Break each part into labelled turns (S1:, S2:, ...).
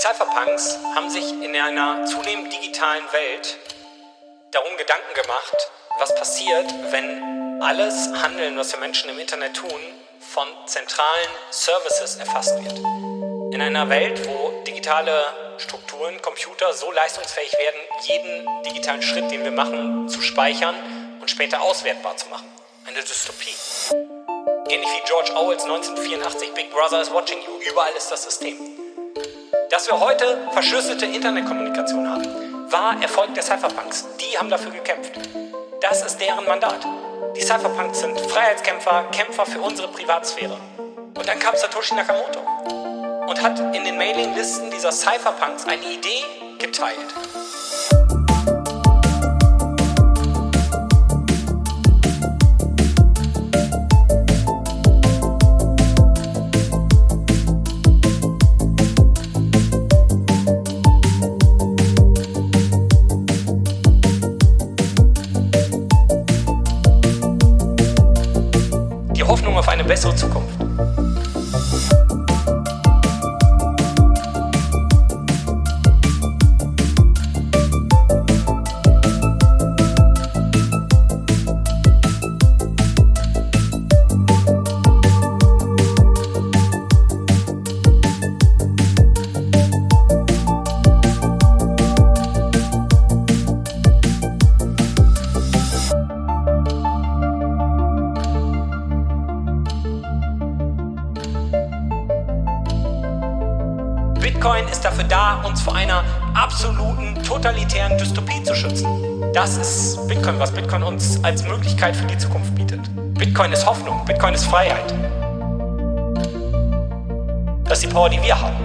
S1: Cypherpunks haben sich in einer zunehmend digitalen Welt darum Gedanken gemacht, was passiert, wenn alles Handeln, was wir Menschen im Internet tun, von zentralen Services erfasst wird. In einer Welt, wo digitale Strukturen, Computer so leistungsfähig werden, jeden digitalen Schritt, den wir machen, zu speichern und später auswertbar zu machen. Eine Dystopie. Ähnlich wie George Orwells 1984 Big Brother is watching you. Überall ist das System. Dass wir heute verschlüsselte Internetkommunikation haben, war Erfolg der Cypherpunks. Die haben dafür gekämpft. Das ist deren Mandat. Die Cypherpunks sind Freiheitskämpfer, Kämpfer für unsere Privatsphäre. Und dann kam Satoshi Nakamoto und hat in den Mailinglisten dieser Cypherpunks eine Idee geteilt. Hoffnung auf eine bessere Zukunft. Bitcoin ist dafür da, uns vor einer absoluten totalitären Dystopie zu schützen. Das ist Bitcoin, was Bitcoin uns als Möglichkeit für die Zukunft bietet. Bitcoin ist Hoffnung, Bitcoin ist Freiheit. Das ist die Power, die wir haben.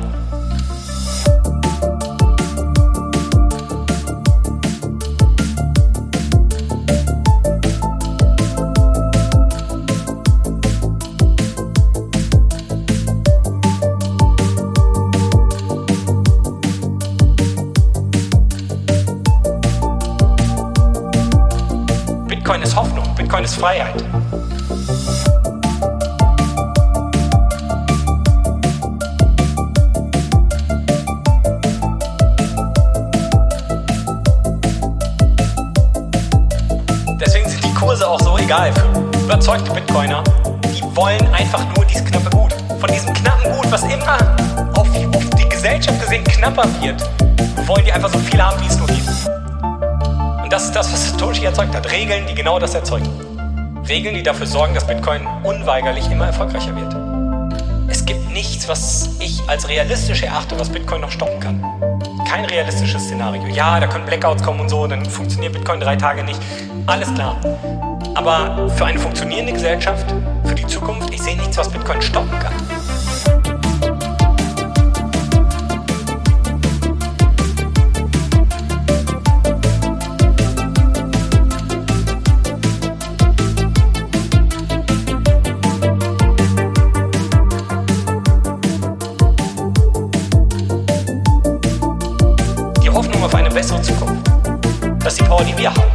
S1: Bitcoin ist Hoffnung, Bitcoin ist Freiheit. Deswegen sind die Kurse auch so egal für überzeugte Bitcoiner. Die wollen einfach nur dieses knappe Gut. Von diesem knappen Gut, was immer auf, die Gesellschaft gesehen knapper wird, wollen die einfach so viel haben, wie es nur gibt. Das ist das, was Satoshi erzeugt hat. Regeln, die genau das erzeugen. Regeln, die dafür sorgen, dass Bitcoin unweigerlich immer erfolgreicher wird. Es gibt nichts, was ich als realistisch erachte, was Bitcoin noch stoppen kann. Kein realistisches Szenario. Ja, da können Blackouts kommen und so, dann funktioniert Bitcoin drei Tage nicht. Alles klar. Aber für eine funktionierende Gesellschaft, für die Zukunft, ich sehe nichts, was Bitcoin stoppen kann. Bessere Zukunft. Das ist die Power, die wir haben.